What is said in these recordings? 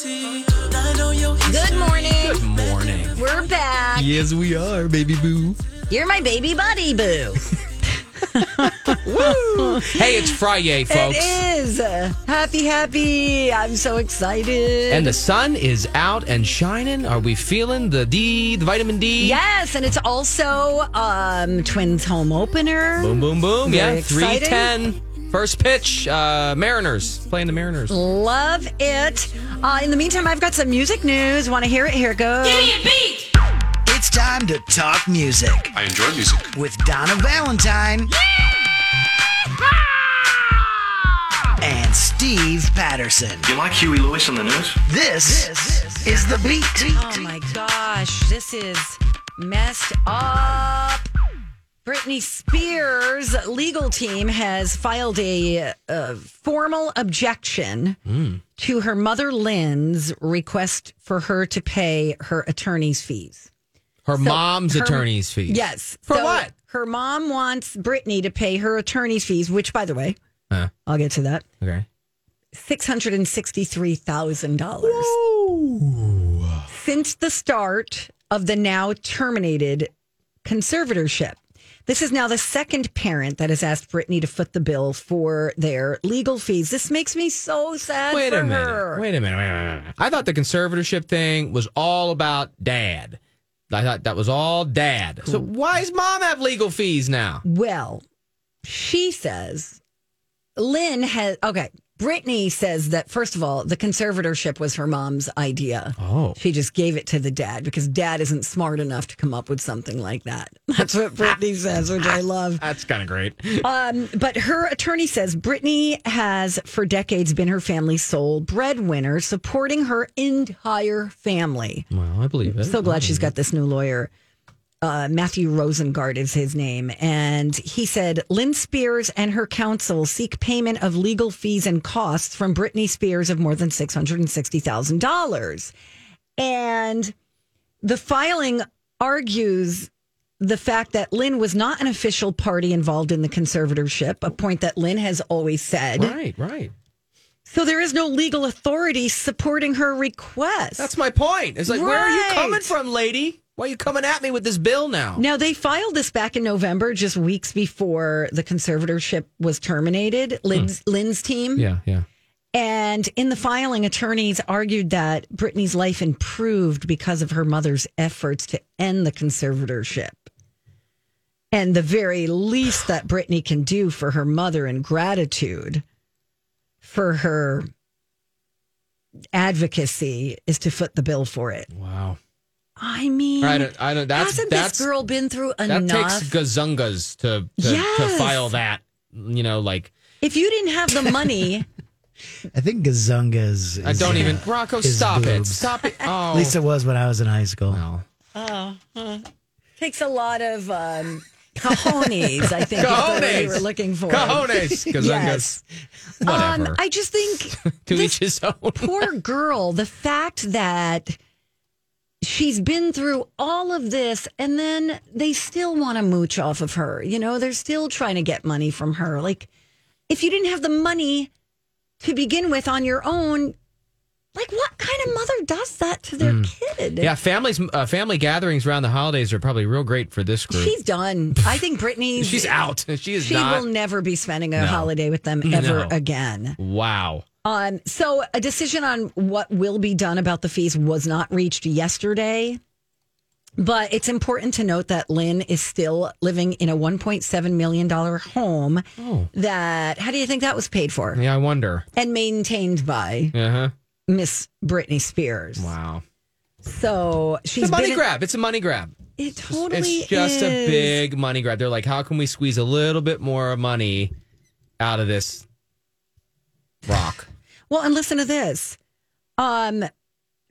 Good morning. Good morning. We're back. Yes, we are, baby boo. You're my baby buddy boo. Woo! Hey, it's Friday, folks. It is. Happy, happy. I'm so excited. And the sun is out and shining. Are we feeling the D, the vitamin D? yes, and it's also um Twins home opener. Boom, boom, boom. Very yeah, exciting. 310. First pitch, uh, Mariners playing the Mariners. Love it. Uh, in the meantime, I've got some music news. Want to hear it? Here it goes. It's time to talk music I enjoy music. with Donna Valentine and Steve Patterson. You like Huey Lewis on the news? This, is the beat. Oh my gosh, this is messed up. Britney Spears' legal team has filed a, uh formal objection to her mother Lynn's request for her to pay her attorney's fees. Her mom's her- attorney's fees. Yes. For So what? Her mom wants Britney to pay her attorney's fees, which, by the way, Huh. I'll get to that. Okay. Six hundred and sixty-three thousand dollars since the start of the now terminated conservatorship. This is now the second parent that has asked Britney to foot the bill for their legal fees. This makes me so sad Wait for a minute. her. Wait a minute. Wait a minute. I thought the conservatorship thing was all about dad. I thought that was all dad. So why does mom have legal fees now? Well, she says Lynn has okay. Britney says that first of all, the conservatorship was her mom's idea. Oh. She just gave it to the dad because dad isn't smart enough to come up with something like that. That's what Britney says, which I love. That's kind of great. Um, but her attorney says Britney has for decades been her family's sole breadwinner, supporting her entire family. Well, I believe it. So glad she's got this new lawyer. Uh, Mathew Rosengart is his name. And he said Lynn Spears and her counsel seek payment of legal fees and costs from Britney Spears of more than $660,000. And the filing argues the fact that Lynn was not an official party involved in the conservatorship, a point that Lynn has always said. Right, right. So there is no legal authority supporting her request. That's my point. It's like, where are you coming from, lady? Why are you coming at me with this bill now? Now they filed this back in November, just weeks before the conservatorship was terminated. Hmm. Lynn's, Lynn's team, Yeah, yeah. and in the filing, attorneys argued that Britney's life improved because of her mother's efforts to end the conservatorship. And the very least that Britney can do for her mother in gratitude for her advocacy is to foot the bill for it. Wow. I mean, I don't. I don't. That's hasn't that's this girl been through enough? that enough? takes gazungas to to, to file that. You know, like if you didn't have the money, I think Gazungas. I don't even. Rocco, is stop it! boobs. Stop it! Oh, At least it was when I was in high school. Well, takes a lot of um, cojones. I think is the word Cojones. you were looking for. cojones, gazungas. Yes. Whatever. Um, I just think to this each his own. poor girl. The fact that she's been through all of this, and then they still want to mooch off of her. You know, they're still trying to get money from her. Like, if you didn't have the money to begin with on your own. Like what kind of mother does that to their kid? Mm. Yeah, families, uh, family gatherings around the holidays are probably real great for this group. She's done. I think Britney's She's out. She is She not. will never be spending a No. holiday with them ever No. again. wow. Um, so a decision on what will be done about the fees was not reached yesterday. But it's important to note that Lynn is still living in a $1.7 million home oh. that, how do you think that was paid for? Yeah, I wonder. And maintained by Uh huh. Miss Britney Spears. Wow. So she's It's a money been in- grab. It's a money grab. It totally is. it's just a big money grab. They're like, how can we squeeze a little bit more money out of this rock? Well, and listen to this. Um,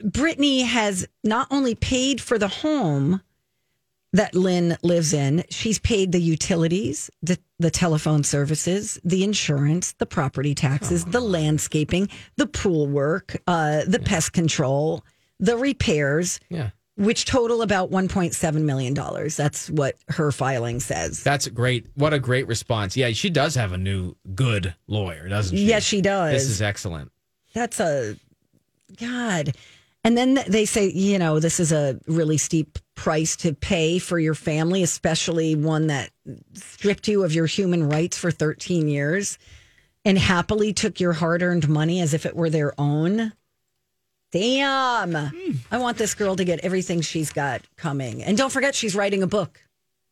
Britney has not only paid for the home that Lynn lives in, she's paid the utilities, the, the telephone services, the insurance, the property taxes, the landscaping, the pool work, uh, the pest control, the repairs, Yeah. Which total about $1.7 million. That's what her filing says. That's great. What a great response. Yeah, she does have a new good lawyer, doesn't she? Yes, she does. This is excellent. that's a god and then they say you know this is a really steep price to pay for your family especially one that stripped you of your human rights for 13 years and happily took your hard-earned money as if it were their own damn hmm. i want this girl to get everything she's got coming and don't forget she's writing a book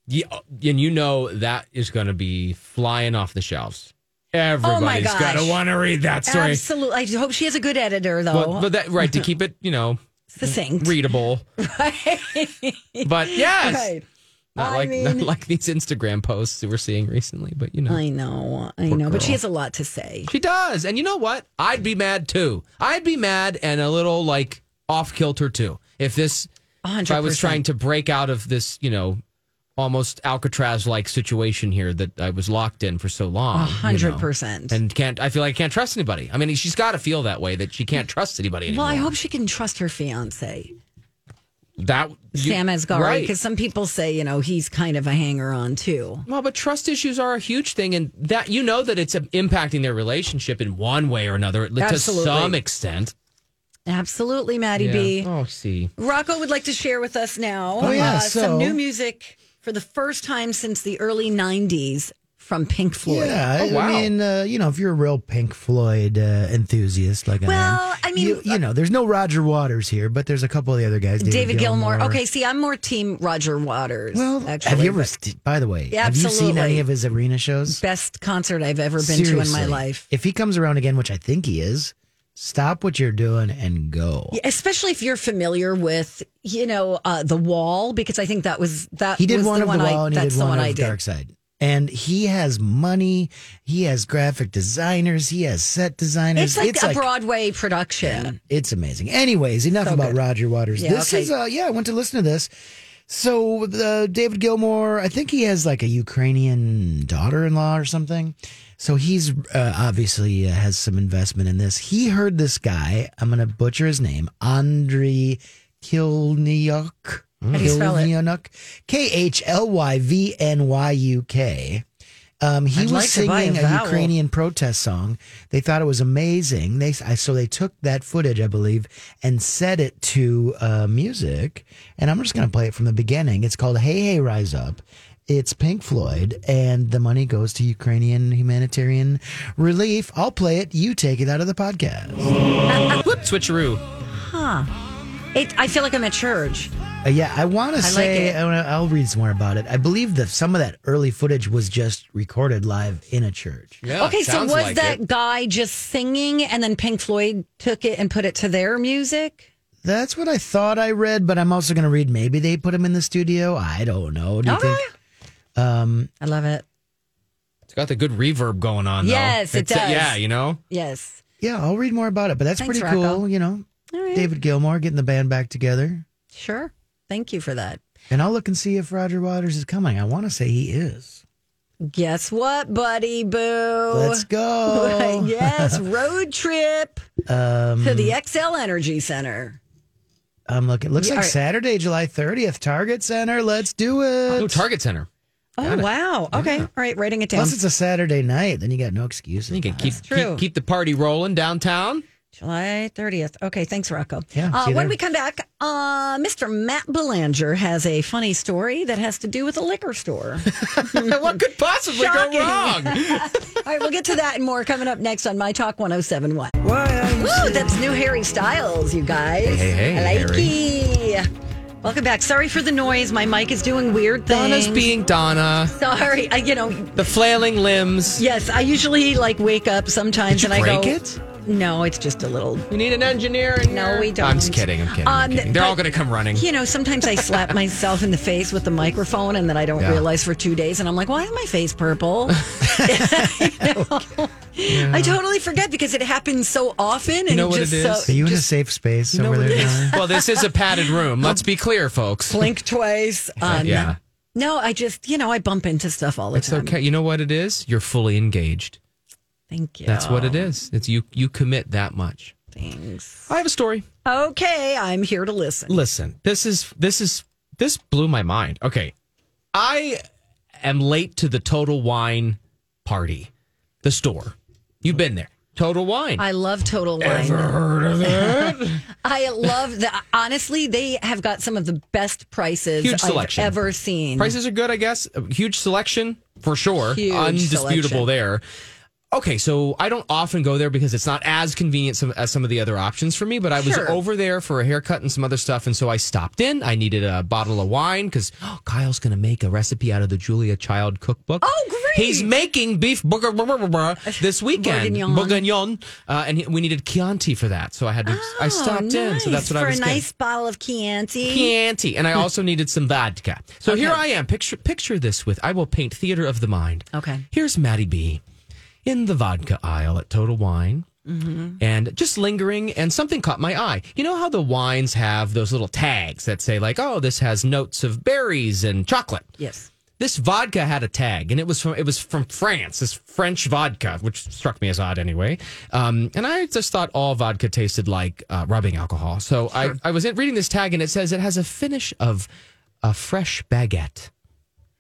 Yeah, uh, and you know that is going to be flying off the shelves. Oh Everybody's gosh. going to want to read that story. absolutely i hope she has a good editor though But, but that right to keep it, you know, succinct readable. Right. But yes, Right. Not I like mean- not like these Instagram posts that we're seeing recently. But you know, i know i know but she has a lot to say She does. And you know what? I'd be mad too. I'd be mad and a little like off kilter too. If this, if I was trying to break out of this, you know, almost Alcatraz like situation here that I was locked in for so long. A you know, hundred percent. And can't, I feel like I can't trust anybody. I mean, she's got to feel that way that she can't trust anybody anymore. Well, I hope she can trust her fiance, that you- Sam Asghari, right. because some people say, you know, he's kind of a hanger on too. Well, but trust issues are a huge thing, and that you know that it's uh, impacting their relationship in one way or another to some extent. Absolutely, Maddie B. Oh, see. Rocco would like to share with us now Oh, yeah, uh, so- some new music for the first time since the early 90s from Pink Floyd. Yeah, I- Oh, wow. I mean, uh, you know, if you're a real Pink Floyd uh, enthusiast like I am, Well, I mean, you, you know, there's no Roger Waters here, but there's a couple of the other guys. David, Gilmour. Okay, see, I'm more team Roger Waters. Well, actually, have you ever? but By the way, Yeah, have you seen any of his arena shows? best concert I've ever been to in my life. If he comes around again, which I think he is, stop what you're doing and go. Yeah, especially if you're familiar with, you know, uh, the Wall, because I think that was that He did was one the of one the I, wall and he that's did the one one of I did. Dark Side. And he has money. He has graphic designers. He has set designers. It's like a Broadway production. It's amazing. Anyways, enough So about good. Roger Waters. Yeah, this okay. is uh yeah, I went to listen to this. So uh, David Gilmour, I think he has like a Ukrainian daughter-in-law or something. So he's uh, obviously uh, has some investment in this. He heard this guy. I'm going to butcher his name, Andriy Kilnyuk. How do you spell it? Kilnyuk. K H L Y V N Y U K. Um, he I'd was like to buy a singing a, vowel. Ukrainian protest song. They thought it was amazing. They I, so they took that footage, I believe, and set it to uh, music. And I'm just going to play it from the beginning. It's called "Hey Hey Rise Up." It's Pink Floyd, and the money goes to Ukrainian humanitarian relief. I'll play it. You take it out of the podcast. Whoop, switcheroo. It, I feel like I'm at church. Uh, yeah, I want to say it. I wanna, I'll read some more about it. I believe that some of that early footage was just recorded live in a church. Yeah, okay, so was like that it. guy just singing and then Pink Floyd took it and put it to their music? That's what I thought I read, but I'm also going to read maybe they put him in the studio. I don't know. Do you Okay. think? Um, I love it. It's got the good reverb going on. though. Yes, it It's- does. Yeah, you know. Yes. yeah, I'll read more about it, but that's Thanks, pretty Rocco. cool. You know, All right. David Gilmour getting the band back together, Sure. Thank you for that. and I'll look and see if Roger Waters is coming. I want to say he is. Guess what, buddy boo? Let's go. yes, road trip Um, to the Xcel Energy Center. I'm looking. Looks Yeah, like all right. Saturday, July 30th, Target Center. Let's do it. Oh, Target Center. Oh, wow. Okay. All right. Writing it down. Plus, it's a Saturday night. Then you got no excuses. You can keep, keep keep the party rolling downtown. July 30th. Okay, thanks, Rocco. Yeah, Uh, when we come back, uh, Mr. Matt Belanger has a funny story that has to do with a liquor store. what could possibly Shocking. go wrong? All right, we'll get to that and more coming up next on My Talk 1071. Woo, that's new Harry Styles, you guys. Hey, hey, hey, I like it. Welcome back. Sorry for the noise. My mic is doing weird things. Donna's being Donna. Sorry. I, you know, The flailing limbs. yes, I usually like wake up sometimes and I go. it? No, it's just a little. You need an engineer. In No, here? we don't. I'm just kidding. I'm kidding. I'm Um, kidding. They're but- all going to come running. You know, sometimes I slap myself in the face with the microphone and then I don't Yeah. realize for two days. And I'm like, why is my face purple? You know? I totally forget because it happens so often. And you know what just it so. Are you in a safe space You know over there? it is? Donna? well, this is a padded room. Let's be clear, folks. blink twice. Um, Yeah. No, I just, you know, I bump into stuff all the It's time. It's okay. You know what it is? You're fully engaged. Thank you. That's what it is. It's you. You commit that much. Thanks. I have a story. Okay, I'm here to listen. Listen, this is this is this blew my mind. Okay, I am late to the Total Wine party, the store. You've been there, Total Wine. I love Total Wine. Ever heard of it? I love the honestly, they have got some of the best prices Huge I've selection. ever seen. Prices are good, I guess. Huge selection for sure. Huge Undisputable selection. there. Okay, so I don't often go there because it's not as convenient some, as some of the other options for me. But I was Sure. over there for a haircut and some other stuff, and so I stopped in. I needed a bottle of wine because oh, Kyle's going to make a recipe out of the Julia Child cookbook. Oh, great. He's making beef bourguignon this weekend, Bourguignon. bourguignon, uh, and he, we needed Chianti for that, so I had to. I stopped in, so that's what Oh, for I was a getting. nice bottle of Chianti. Chianti, and I also needed some vodka. So here I am. Picture picture this with I will paint theater of the mind. Okay. Here's Maddie B in the vodka aisle at Total Wine. And just lingering, and something caught my eye. You know how the wines have those little tags that say, like, oh, this has notes of berries and chocolate. Yes. This vodka had a tag, and it was from it was from France. This French vodka, which struck me as odd anyway. Um, and I just thought all vodka tasted like uh, rubbing alcohol. So I, I was reading this tag, and it says it has a finish of a fresh baguette.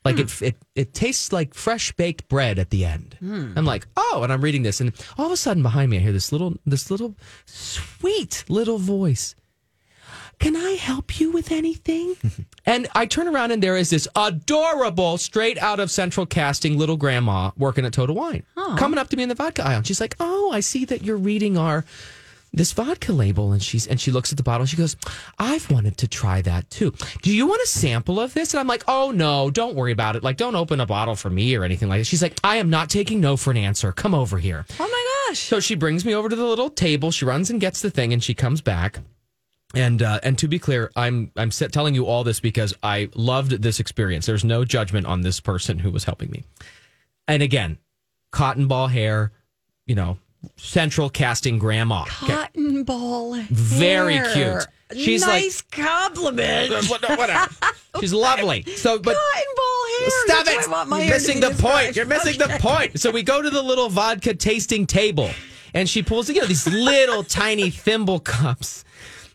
Like hmm. it, it, it tastes like fresh baked bread at the end. Hmm. I'm like, oh, and I'm reading this, and all of a sudden behind me, I hear this little, this little sweet little voice. Can I help you with anything? and I turn around, and there is this adorable, straight out of Central Casting little grandma working at Total Wine, coming up to me in the vodka aisle. And she's like, "Oh, I see that you're reading our." This vodka label and she's and she looks at the bottle she goes i've wanted to try that too. Do you want a sample of this? And i'm like oh no don't worry about it. Like don't open a bottle for me or anything like that. She's like i am not taking no for an answer. Come over here. Oh my gosh. so she brings me over to the little table. She runs and gets the thing and she comes back. And uh, and to be clear, I'm I'm telling you all this because I loved this experience. There's no judgment on this person who was helping me. And again, cotton ball hair, you know, central casting grandma. Okay. Cotton ball. Very hair. cute. She's like- nice compliment. Uh, Whatever. She's lovely. So, but Cotton ball hair. Stop That's it! I want my You're missing the point. You're missing the point. So we go to the little vodka tasting table, and she pulls you know these little tiny thimble cups,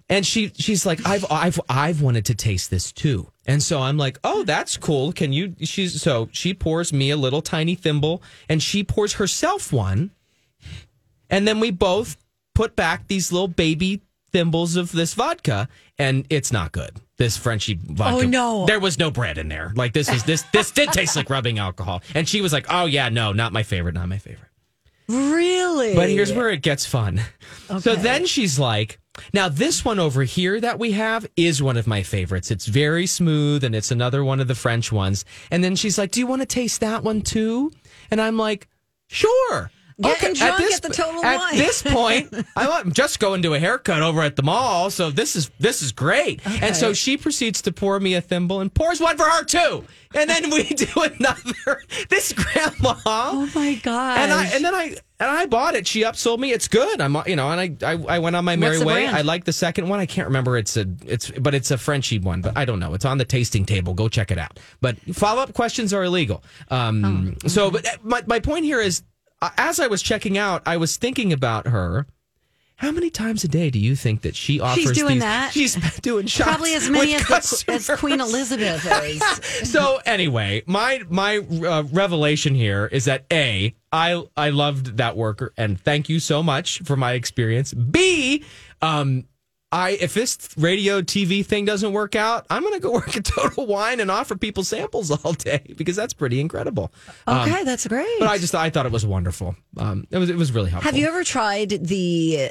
and she she's like, I've I've I've wanted to taste this too, and so I'm like, oh, that's cool. Can you? She's so she pours me a little tiny thimble, and she pours herself one, and then we both put back these little baby thimbles of this vodka, and it's not good. This Frenchy vodka. Oh, no. There was no bread in there. Like this is this this did taste like rubbing alcohol. And she was like, "Oh yeah, no, not my favorite, not my favorite." Really? But here's where it gets fun. Okay. So then she's like, "Now this one over here that we have is one of my favorites. It's very smooth and it's another one of the French ones." And then she's like, "Do you want to taste that one too?" And I'm like, "Sure." Getting drunk at the Total at Wine. this point, I'm just going to a haircut over at the mall, so this is this is great. And so she proceeds to pour me a thimble and pours one for her too. And then we do another. This grandma. Oh my god. And I and then I and I bought it. She upsold me. It's good. I'm you know, and I I, I went on my merry way. brand? I like the second one. I can't remember. It's a it's but it's a Frenchy one. But I don't know. It's on the tasting table. Go check it out. But follow up questions are illegal. Um. Oh, So, but my my point here is, uh, as I was checking out, I was thinking about her. How many times a day do you think that she offers? She's doing these- that. She's doing shots. Probably as many as, the, as Queen Elizabeth is. so anyway, my my uh, revelation here is that a I I loved that worker and thank you so much for my experience. B um I if this radio TV thing doesn't work out, I'm going to go work at Total Wine and offer people samples all day because that's pretty incredible. Um, Okay, that's great. but I just I thought it was wonderful. Um, it was it was really helpful. Have you ever tried the?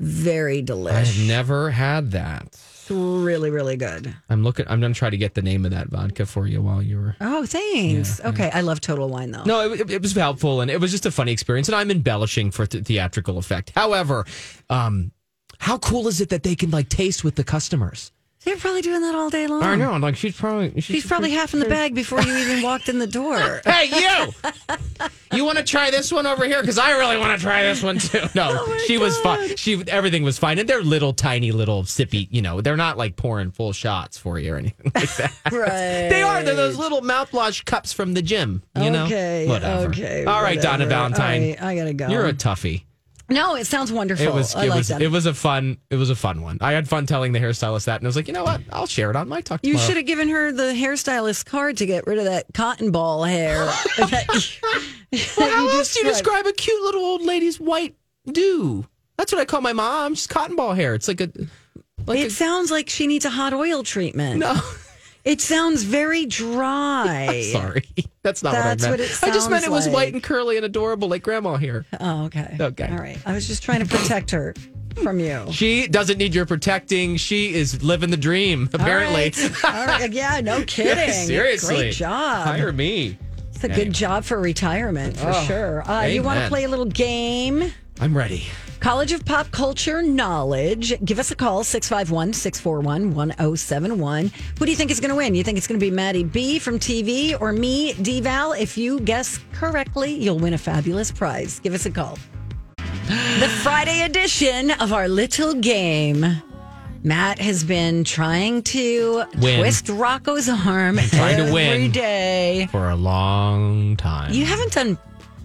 Very delicious. I've never had that. It's really, really good. I'm looking I'm going to try to get the name of that vodka for you while you were Oh, thanks. okay, I love Total Wine though. No, it, it was helpful and it was just a funny experience. And I'm embellishing for th- theatrical effect. However, um, how cool is it that they can like taste with the customers? They're probably doing that all day long. I know. Like she's probably she's, She's probably half in the bag before you even walked in the door. Hey, you! you want to try this one over here? Because I really want to try this one too. No, Oh she was fine. She everything was fine, and they're little, tiny, little sippy. You know, they're not like pouring full shots for you or anything like that. Right. They are. They're those little mouthwash cups from the gym. You know. Okay. Whatever. Okay. All right, Donna whatever. Valentine. All right, I gotta go. You're a toughie. No. It sounds wonderful. It was I it like was that. it was a fun it was a fun one. I had fun telling the hairstylist that, and I was like, you know what? I'll share it on my talk. you tomorrow. should have given her the hairstylist card to get rid of that cotton ball hair. that, Well, how else do you describe a cute little old lady's white do? That's what I call my mom. She's cotton ball hair. It's like a like it a, sounds like she needs a hot oil treatment. no. It sounds very dry. Sorry, that's not That's what I what meant. it I just meant it was like. white and curly and adorable, like grandma here. Oh, okay. Okay. All right. I was just trying to protect her from you. She doesn't need your protecting. She is living the dream. Apparently, All right. All right. Yeah, no kidding. seriously, Great job. Hire me. It's a good job for retirement for Oh, sure. Uh, you want to play a little game? I'm ready. College of Pop Culture Knowledge. Give us a call, 651 641 1071. Who do you think is going to win? You think it's going to be Maddie B from TV or me, D Val? If you guess correctly, you'll win a fabulous prize. Give us a call. The Friday edition of our little game. Matt has been trying to Win. twist Rocco's arm win. day. For a long time. You haven't done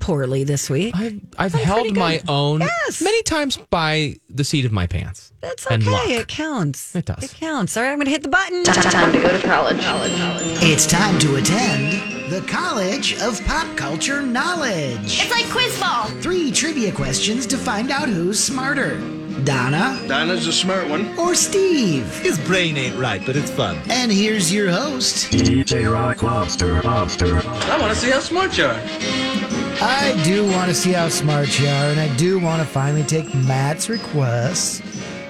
poorly this week. I've, I've held my own Yes. many times by the seat of my pants. That's and luck. okay. It counts. It does. It counts. All right, I'm going to hit the button. Time to go to college. college. College. It's time to attend the College of Pop Culture Knowledge. It's like quiz ball. Three trivia questions to find out who's smarter Donna Donna's a smart one. or Steve. His brain ain't right, but it's fun. And here's your host. DJ Rock Lobster. Lobster. I want to see how smart you are. I do want to see how smart you are, and I do want to finally take Matt's request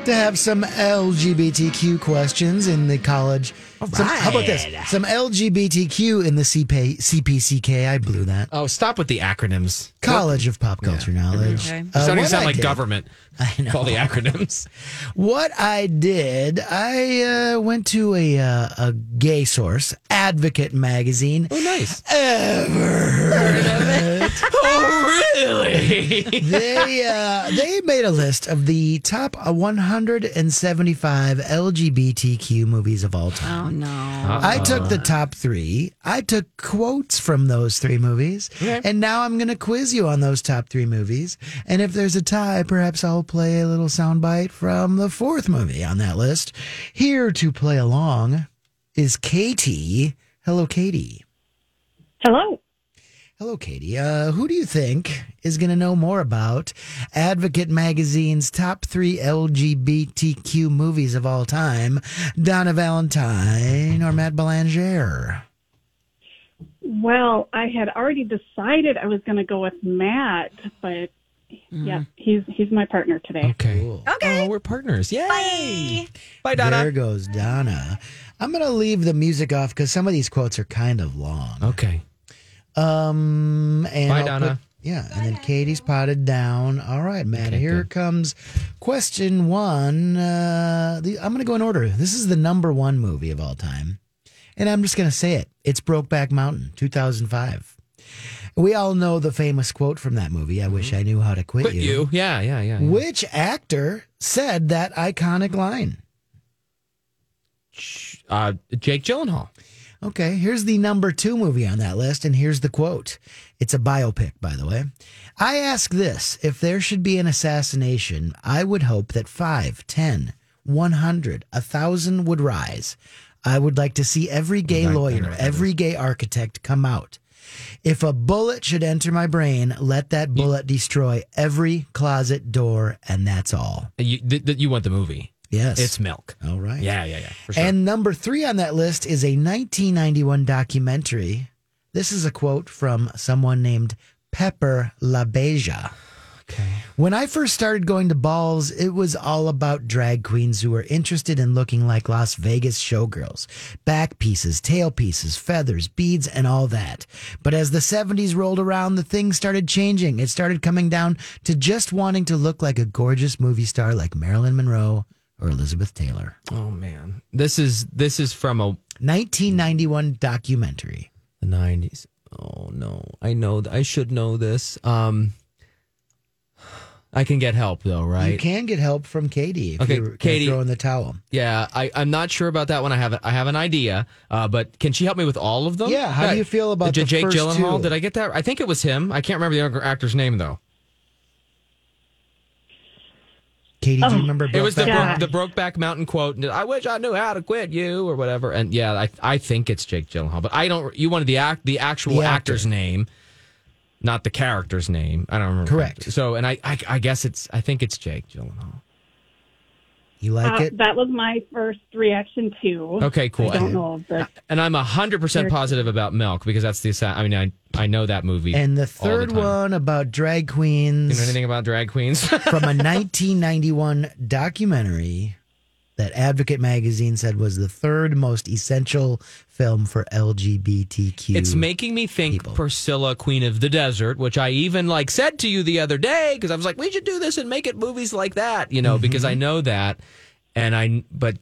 to have some LGBTQ questions in the college. Some- how about this? Some LGBTQ in the CP, CPCK. I blew that. Oh, stop with the acronyms. College of Pop Culture Knowledge. Okay. Uh, It's starting to sound I like did- government. I know. All the acronyms. What I did, I uh, went to a uh, a gay source, Advocate magazine. Oh, nice. Ever heard of it? oh, really? they uh, they made a list of the top uh, 175 LGBTQ movies of all time. Oh, no. I took the top three. I took quotes from those three movies, and now I'm going to quiz you on those top three movies. And if there's a tie, perhaps I'll play a little soundbite from the fourth movie on that list. Here to play along is Katie. Hello, Katie. Hello. Hello, Katie. Uh, who do you think is going to know more about Advocate Magazine's top three LGBTQ movies of all time? Donna Valentine or Matt Belanger? Well, I had already decided I was going to go with Matt, but Yeah, he's he's my partner today. Okay. Okay. Oh, we're partners. Yay. Bye. Bye, Donna. There goes Donna. I'm going to leave the music off because some of these quotes are kind of long. Okay. Um, and Bye, I'll Donna. put- yeah, and then Katie's potted down. All right, Matt. here comes question one. Uh, the, I'm going to go in order. This is the number one movie of all time, and I'm just going to say it. It's Brokeback Mountain, 2005. We all know the famous quote from that movie. I wish I knew how to quit, Mm-hmm. Quit you. Yeah, yeah, yeah. yeah. Which actor said that iconic line? Uh, Jake Gyllenhaal. Okay, here's the number two movie on that list, and here's the quote. It's a biopic, by the way. I ask this if there should be an assassination, I would hope that five, ten, one hundred, a thousand would rise. I would like to see every gay I lawyer, every gay architect come out. If a bullet should enter my brain, let that bullet destroy every closet door, and that's all. You, th- th- you want the movie? Yes. It's Milk. All right. Yeah, yeah, yeah. For sure. And number three on that list is a 1991 documentary. This is a quote from someone named Pepper LaBeija. okay. When I first started going to balls, it was all about drag queens who were interested in looking like Las Vegas showgirls. Back pieces, tail pieces, feathers, beads, and all that. But as the 70s rolled around, the thing started changing. It started coming down to just wanting to look like a gorgeous movie star like Marilyn Monroe or Elizabeth Taylor. Oh man, this is this is from a 1991 documentary. the nineties. Oh no, I know. I should know this. Um, I can get help though, right? You can get help from Katie if Okay, you're Katie- throwing the towel. Yeah, I, I'm not sure about that one. I have a, I have an idea, uh, but can she help me with all of them? Yeah, how do you feel about J- the Jake first Gyllenhaal? two? Did I get that? I think it was him. I can't remember the actor's name though. Katie, do Oh, you remember? It was the Yeah. Bro- the Brokeback Mountain quote. I wish I knew how to quit you or whatever. And yeah, I I think it's Jake Gyllenhaal, but I don't. You wanted the act the actual The actor. actor's name, not the character's name. I don't remember. Correct. So, and I, I I guess it's I think it's Jake Gyllenhaal. You like Uh, it? that was my first reaction too. Okay, cool. I don't know, but And I'm hundred percent positive about Milk because that's the. I mean, I I know that movie. And the all third time. one about drag queens. You queens know anything about drag queens? from a 1991 documentary that Advocate magazine said was the third most essential film for LGBTQ. It's making me think people. Priscilla, Queen of the Desert, which I even like said to you the other day because I was like, we should do this and make it movies like that, you know, because I Mm-hmm. know that, and I but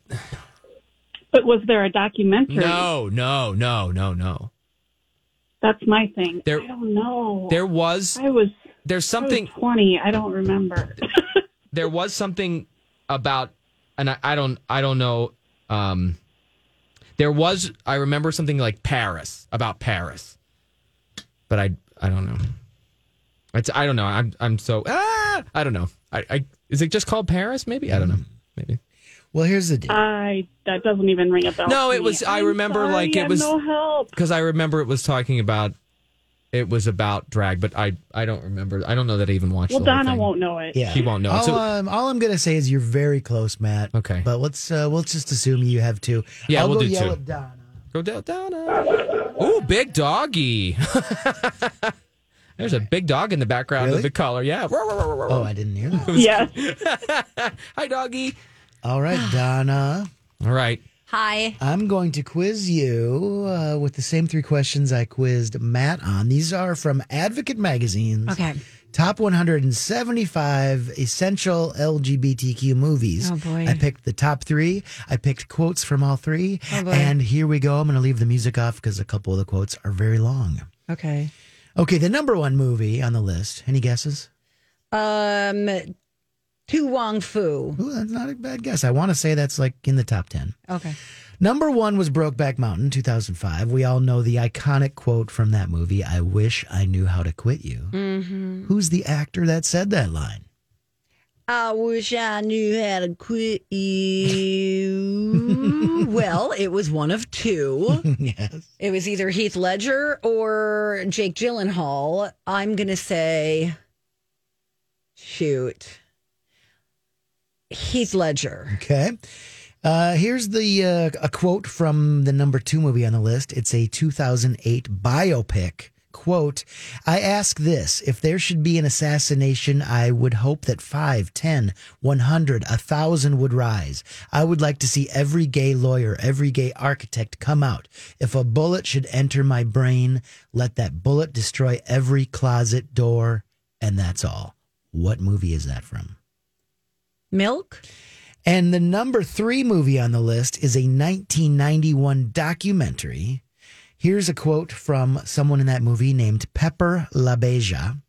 but was there a documentary? no, no, no, no, no. That's my thing. There- I don't know. There was I was there's I was something twenty. I don't remember. there was something about and I, I don't I don't know um there was I remember something like Paris about Paris. But I I don't know. It's I don't know. I'm I'm so ah I don't know. I, I is it just called Paris maybe? I don't know. Maybe. well, here's the deal. I that doesn't even ring a bell. No, to it me. was- I I'm remember, sorry, like, it I'm was- no help. Cuz I remember it was talking about it was about drag, but I I don't remember. I don't know that I even watched Well, the whole Donna thing. won't know it. yeah, she won't know. All, So- um, all I'm gonna say is you're very close, Matt. Okay. but let's uh, we'll just assume you have two. Yeah, I'll we'll go do yell two. at Donna. Go down, Donna. Ooh, big doggy. There's a big dog in the background Really? of the color. Yeah. Oh, I didn't hear that. Yes. Hi, doggy. All right, Donna. All right. Hi. I'm going to quiz you uh, with the same three questions I quizzed Matt on. These are from Advocate Magazine's Okay. top 175 essential LGBTQ movies. Oh, boy. I picked the top three. I picked quotes from all three. Oh, boy. and here we go. I'm going to leave the music off because a couple of the quotes are very long. Okay. Okay, the number one movie on the list. Any guesses? Um, To Wong Foo. Ooh, that's not a bad guess. I want to say that's like in the top 10. Okay. Number one was Brokeback Mountain, 2005. We all know the iconic quote from that movie I wish I knew how to quit you. Mm-hmm. Who's the actor that said that line? I wish I knew how to quit you. well, it was one of two. yes. It was either Heath Ledger or Jake Gyllenhaal. I'm going to say, shoot, Heath Ledger. Okay. Uh, here's the uh, a quote from the number two movie on the list. It's a 2008 biopic Quote, I ask this if there should be an assassination, I would hope that five, ten, one hundred, a thousand would rise. I would like to see every gay lawyer, every gay architect come out. If a bullet should enter my brain, let that bullet destroy every closet door, and that's all. What movie is that from? Milk? And the number three movie on the list is a 1991 documentary. Here's a quote from someone in that movie named Pepper LaBeija.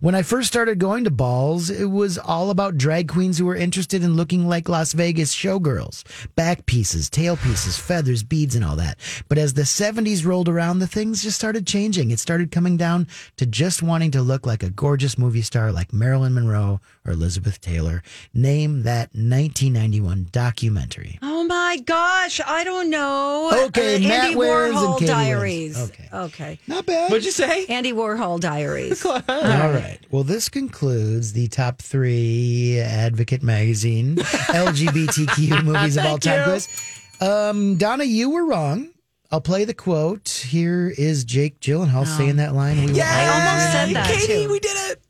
When I first started going to balls, it was all about drag queens who were interested in looking like Las Vegas showgirls. Back pieces, tail pieces, feathers, beads, and all that. But as the 70s rolled around, the things just started changing. It started coming down to just wanting to look like a gorgeous movie star like Marilyn Monroe or Elizabeth Taylor. Name that 1991 documentary. Oh, Oh my gosh, I don't know. Okay, Uh, Matt Andy wins and Warhol Katie wins. Diaries. Okay. Okay. Not bad. What'd you say? Andy Warhol Diaries. All right. Well, this concludes the top three Advocate Magazine LGBTQ movies of all time you. quiz. Um, Donna, you were wrong. I'll play the quote. Here is Jake Gyllenhaal saying that line. We will I almost said remember. that too. We did it.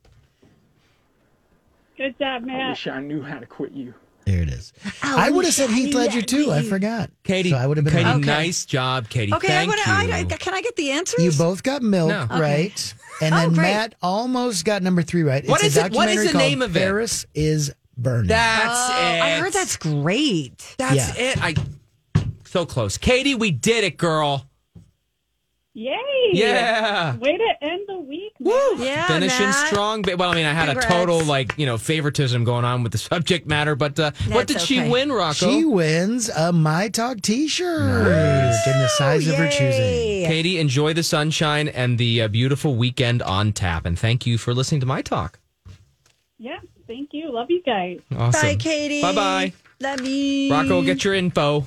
Good job, Matt. Wish I knew how to quit you. There it is. Oh, I would have said Heath Ledger too. I forgot. Katie, So I would have been Katie, wrong. Okay. nice job, Katie. Okay, Thank I wanna, you. I, I, can I get the answers? You both got milk No. Okay. right, and Oh, then great. Matt almost got number three right. What it's is a it- what is documentary the called name of it? Paris is burning. That's Oh, it. I heard that's great. That's Yeah. it. I so close. Katie, we did it, girl. Yay! Yeah. Way to end the week. Woo! Matt. Yeah, Finishing Matt. strong. Well, I mean, I had Congrats. a total like you know favoritism going on with the subject matter. But uh, what did That's she win, Rocco? She wins a My Talk T-shirt in the size of her choosing. Katie, enjoy the sunshine and the uh, beautiful weekend on tap. And thank you for listening to my talk. Yeah. Thank you. Love you guys. Awesome. Bye, Katie. Bye bye. Love you. Rocco, get your info.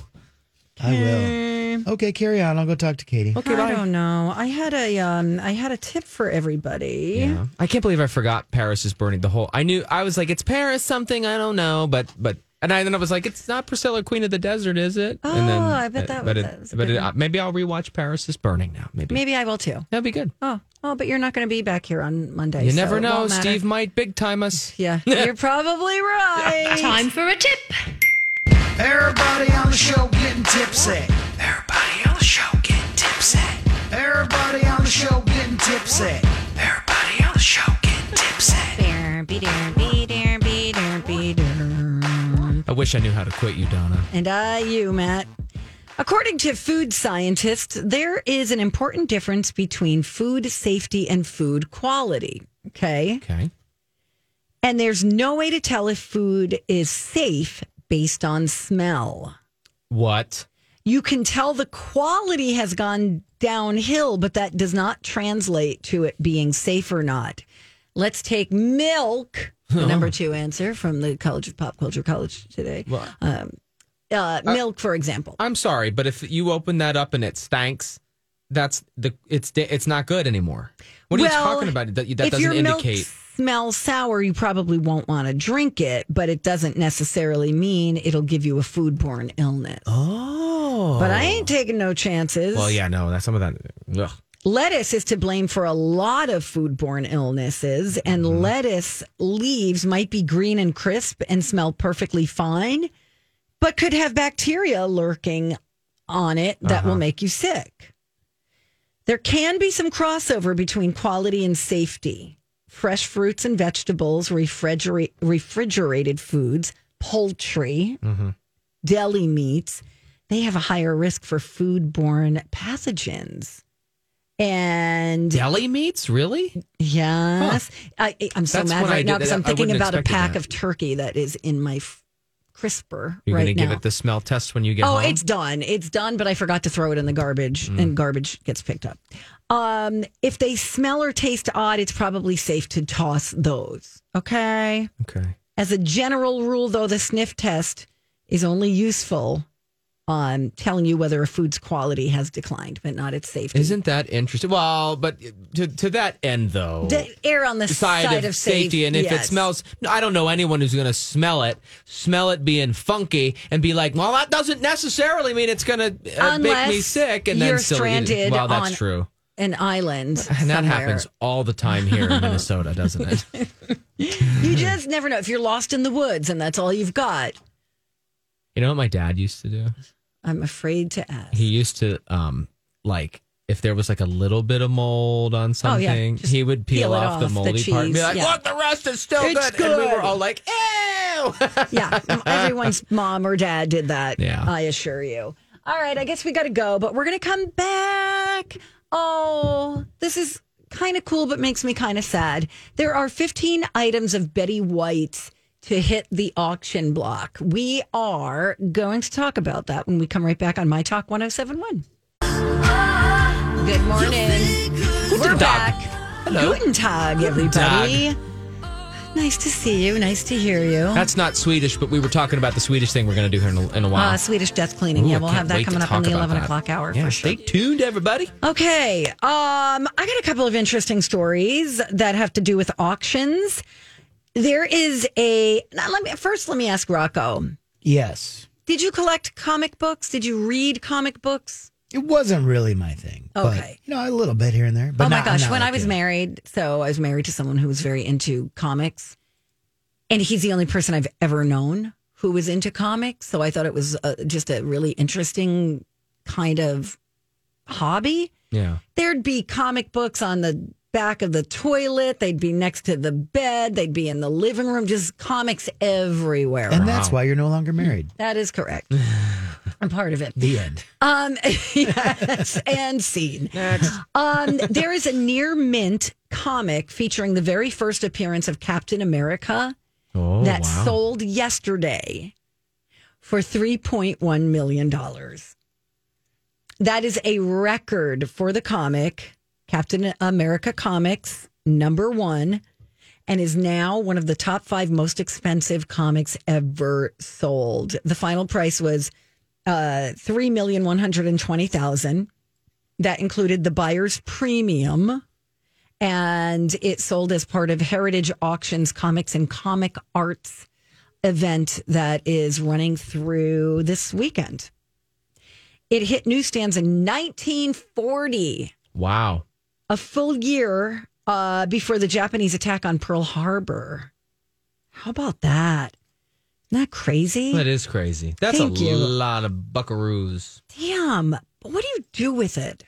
I will. Okay, carry on. I'll go talk to Katie. Okay, I don't know. I had a um I had a tip for everybody. Yeah. I can't believe I forgot Paris is burning the whole. I knew I was like it's Paris something I don't know, but but and I then I was like it's not Priscilla Queen of the Desert, is it? Oh, and then, I bet that But was- it, that was but good it, uh, maybe I'll rewatch Paris is burning now. Maybe Maybe I will too. that'd be good. Oh, oh, but you're not going to be back here on Monday. You so never it know. won't matter. Steve might big time us. Yeah, you're probably right. Time for a tip. Everybody on the show getting tipsy. Everybody on the show getting tipsy. Everybody on the show getting tipsy. Everybody on the show getting tipsy. I wish I knew how to quit you, Donna. And I, you, Matt. According to food scientists, there is an important difference between food safety and food quality. Okay. Okay. And there's no way to tell if food is safe based on smell. What? You can tell the quality has gone downhill, but that does not translate to it being safe or not. Let's take milk, the number two answer from the College of Pop Culture College today. Well, Um, uh, milk, for example. I'm sorry, but if you open that up and it stanks, that's the it's it's not good anymore. What are you talking about? That, that doesn't indicate. Smells sour, you probably won't want to drink it, but it doesn't necessarily mean it'll give you a foodborne illness. Oh. But I ain't taking no chances. Well, yeah, no, that's some of that. Ugh. Lettuce is to blame for a lot of foodborne illnesses, and Mm-hmm. lettuce leaves might be green and crisp and smell perfectly fine, but could have bacteria lurking on it that Uh-huh. will make you sick. There can be some crossover between quality and safety. Fresh fruits and vegetables, refrigerate, refrigerated foods, poultry, Mm-hmm. deli meats, they have a higher risk for foodborne pathogens. And Deli meats, really? yes, I, I'm so That's mad right now because I'm thinking about a pack that. of turkey that is in my crisper You're right going to now. give it the smell test when you get oh, home? it's done. It's done, but I forgot to throw it in the garbage, Mm. and garbage gets picked up. Um, if they smell or taste odd, it's probably safe to toss those. Okay. okay. As a general rule, though, the sniff test is only useful on telling you whether a food's quality has declined, but not its safety. Isn't that interesting? Well, but to, to that end, though, err on the side, side, of, safe- safety, and if it smells, I don't know anyone who's going to smell it, smell it being funky, and be like, "Well, that doesn't necessarily mean it's going to uh, make me sick," and then you're still eat stranded Well, that's on- true. an island. And that somewhere. happens all the time here in Minnesota, doesn't it? You just never know if you're lost in the woods and that's all you've got. You know what my dad used to do? I'm afraid to ask. He used to um like if there was like a little bit of mold on Oh, yeah. something, Just he would peel, peel it off, the off, the moldy part and be like, yeah. "Look, the rest is still It's good. And we were all like, "Ew!" yeah, everyone's mom or dad did that. Yeah. I assure you. All right, I guess we got to go, but we're going to come back. Oh, this is kind of cool, but makes me kind of sad. There are 15 items of Betty White's to hit the auction block. We are going to talk about that when we come right back on My Talk 1071. Good morning. We're back. Hello. Guten Tag, everybody. Nice to see you. Nice to hear you. That's not Swedish, but we were talking about the Swedish thing we're going to do here in a, in a while. Uh, Swedish death cleaning. Ooh, yeah, we'll have that coming up on the 11 that. o'clock hour Yeah, for sure. stay tuned, everybody. Okay. Um, I got a couple of interesting stories that have to do with auctions. There is a now let me first let me ask Rocco. Yes. Did you collect comic books? Did you read comic books? It wasn't really my thing. But, Okay. you know, a little bit here and there. But oh my not- gosh, not when like I was you. married, so I was married to someone who was very into comics. And he's the only person I've ever known who was into comics, so I thought it was uh, just a really interesting kind of hobby. Yeah. there'd be comic books on the back of the toilet. They'd be next to the bed. They'd be in the living room. Just comics everywhere. And that's why you're no longer married. that is correct. I'm part of it. The end. Um, yes, and scene. Um, there is a near mint comic featuring the very first appearance of Captain America Oh, that wow. sold yesterday for $3.1 million. That is a record for the comic, Captain America Comics, number one, and is now one of the top five most expensive comics ever sold. The final price was uh, three million one hundred and twenty thousand. That included the buyer's premium, and it sold as part of Heritage Auctions Comics and Comic Arts event that is running through this weekend. It hit newsstands in 1940, Wow. A full year uh, before the Japanese attack on Pearl Harbor. How about that? Isn't that crazy? That is crazy. That's Thank a you. lot of buckaroos. Damn. But what do you do with it?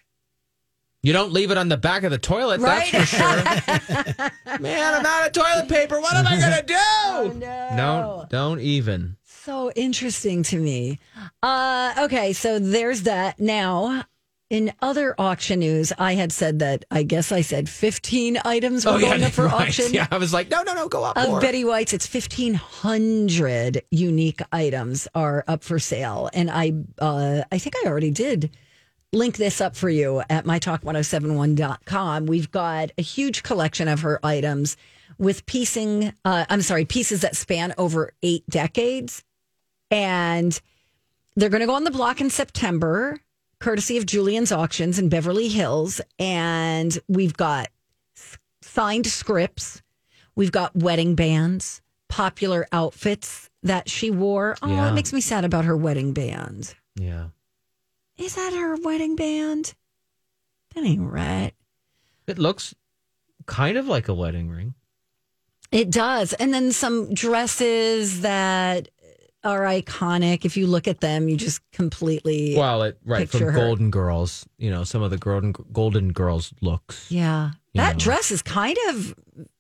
You don't leave it on the back of the toilet, Right? that's for sure. Man, I'm out of toilet paper. What am I going to do? Oh, no. Don't, don't even. So interesting to me. Uh, okay, so there's that. Now, in other auction news, I had said that I guess I said 15 items were going up for Oh, right. auction. Yeah, I was like, no, no, no, go up Of more. Betty White's, it's 1,500 unique items are up for sale. And I, uh, I think I already did link this up for you at mytalk1071.com. We've got a huge collection of her items with piecing, uh, I'm sorry, pieces that span over eight decades. And they're going to go on the block in September, courtesy of Julien's Auctions in Beverly Hills. And we've got signed scripts, we've got wedding bands, popular outfits that she wore. Oh, Yeah. it makes me sad about her wedding band. yeah. Is that her wedding band? That ain't right. It looks kind of like a wedding ring. It does. And then some dresses that are iconic. If you look at them, you just completely. Well, it, right, from her. Golden Girls, you know, some of the Golden, Golden Girls looks. Yeah. That know. dress is kind of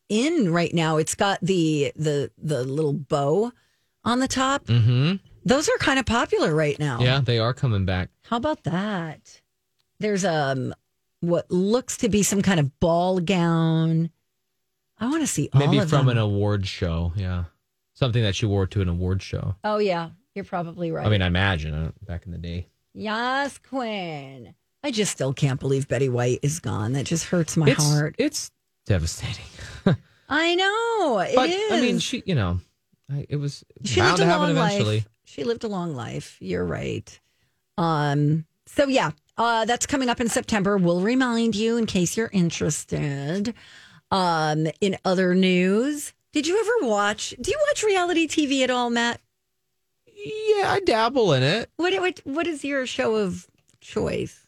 in right now. It's got the the the little bow on the top. Mm-hmm. Those are kind of popular right now. Yeah, they are coming back. How about that? There's um what looks to be some kind of ball gown. I want to see all Maybe from them. an award show. Yeah. Something that she wore to an award show. Oh yeah, you're probably right. I mean, I imagine uh, back in the day. yes, Quinn. I just still can't believe Betty White is gone. That just hurts my it's, heart. It's devastating. I know it is. but I mean, she, you know, I, it was she bound lived to a happen long eventually. life. She lived a long life. You're right. Um. So yeah, uh, that's coming up in September. We'll remind you in case you're interested. Um. In other news, did you ever watch? Do you watch reality TV at all, Matt? Yeah, I dabble in it. What what what is your show of choice?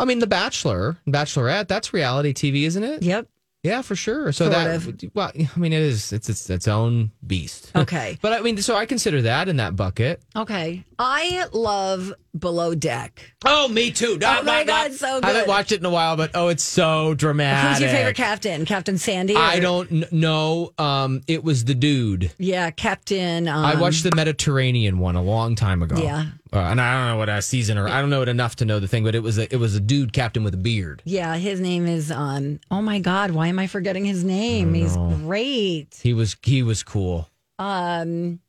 I mean, The Bachelor, Bachelorette, that's reality TV, isn't it? Yep. Yeah, for sure. So Sort that, of. well, I mean, it is. It's it's its own beast. Okay. but I mean, so I consider that in that bucket. Okay. I love Below Deck. Oh, me too. Oh my God, so good. I haven't watched it in a while, but oh, it's so dramatic. Who's your favorite captain? Captain Sandy? I don't kn- know. Um, it was the dude. Yeah, Captain. Um, I watched the Mediterranean one a long time ago. Yeah. uh, and I don't know what a season or I don't know it enough to know the thing, but it was a, it was a dude captain with a beard. Yeah, his name is. um Oh my God, why am I forgetting his name? He's great. He was he was cool. Um,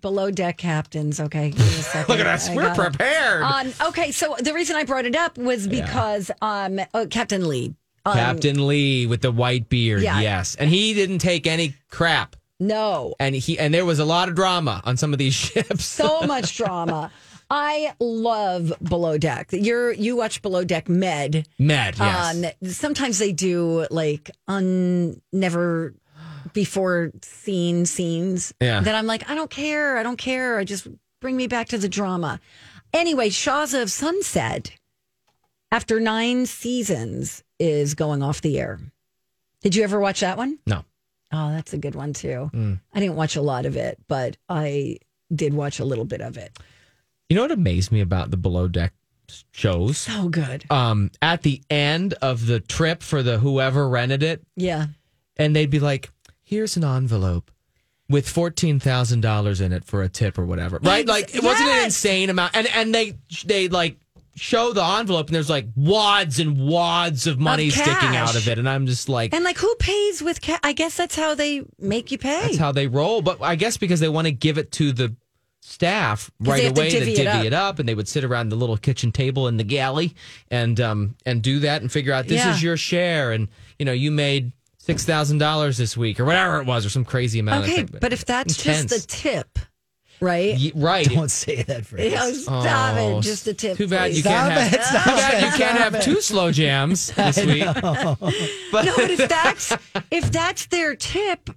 below deck captains. Okay, give me a second. Look at us, I we're prepared. Um, okay, so the reason I brought it up was because um, oh, Captain Lee. Um, Captain Lee with the white beard. Yeah. Yes, and he didn't take any crap. No, And he and there was a lot of drama on some of these ships. so much drama. I love Below Deck. You're you watch Below Deck Med. Med, yes. Um, sometimes they do like un never before seen scenes. Yeah. That I'm like, I don't care. I don't care. I just bring me back to the drama. Anyway, Shahs of Sunset, after nine seasons, is going off the air. Did you ever watch that one? no. Oh, that's a good one too. Mm. I didn't watch a lot of it, but I did watch a little bit of it. You know what amazed me about the below deck shows? So good. Um, at the end of the trip for the whoever rented it, Yeah. and they'd be like, "Here's an envelope with fourteen thousand dollars in it for a tip or whatever." Right? Like, it wasn't an insane amount, and and they they like show the envelope, and there's like wads and wads of money sticking out of it, and I'm just like. And like, who pays with cash? I guess that's how they make you pay. That's how they roll. But I guess because they want to give it to the staff right to away to divvy divvy, it up. it, up. and they would sit around the little kitchen table in the galley and um and do that and figure out this Yeah. is your share, and you know you made six thousand dollars this week or whatever it was or some crazy amount. okay, of thing. but if that's Intense. just the tip, right? Ye- right. Don't say that phrase. Yeah, stop Oh, it. Just the tip. Too bad you can't Stop have. it, stop too bad it, you can't stop have two slow jams this week. But No, but if that's if that's their tip,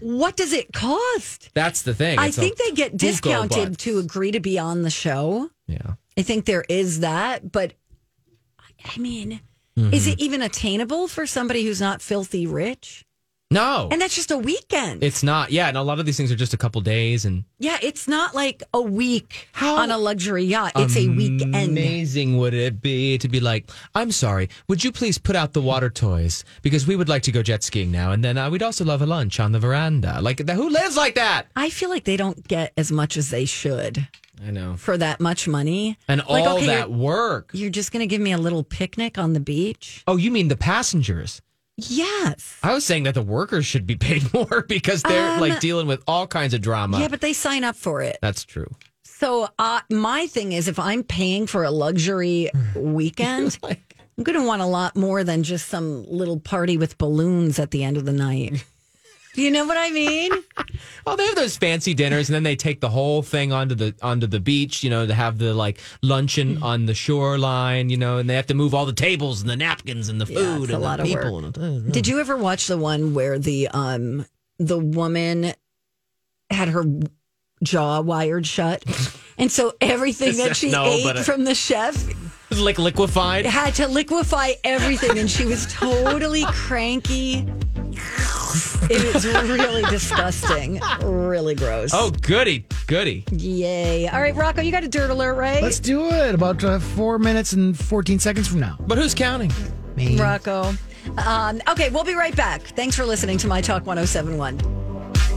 what does it cost? that's the thing. I It's a think they get discounted to agree to be on the show. Yeah. I think there is that, but I mean, Mm-hmm. is it even attainable for somebody who's not filthy rich? No, And that's just a weekend. it's not. Yeah, and a lot of these things are just a couple days and. yeah, it's not like a week How on a luxury yacht. It's a weekend. Amazing would it be to be like, I'm sorry, would you please put out the water toys because we would like to go jet skiing now, and then uh, we'd also love a lunch on the veranda. Like, who lives like that? I feel like they don't get as much as they should I know, for that much money. and Like, all okay, that you're- work. You're just going to give me a little picnic on the beach? Oh, you mean the passengers? Yes. I was saying that the workers should be paid more because they're Um, like dealing with all kinds of drama. Yeah, but they sign up for it. That's true. So uh, my thing is, if I'm paying for a luxury weekend, I'm going to want a lot more than just some little party with balloons at the end of the night. You know what I mean? Well, they have those fancy dinners, and then they take the whole thing onto the onto the beach. You know, to have the like luncheon on the shoreline. You know, and they have to move all the tables and the napkins and the Yeah, food it's a and lot the of people. work. And, Did you ever watch the one where the um the woman had her jaw wired shut, and so everything that she No, ate from the chef It's like liquefied. had to liquefy everything, and she was totally cranky. It was really disgusting, really gross. Oh, goody, goody. yay! All right, Rocco, you got a dirt alert, right? Let's do it. About uh, four minutes and 14 seconds from now. But who's counting? Me. Rocco. Um, okay, we'll be right back. Thanks for listening to My Talk 1071.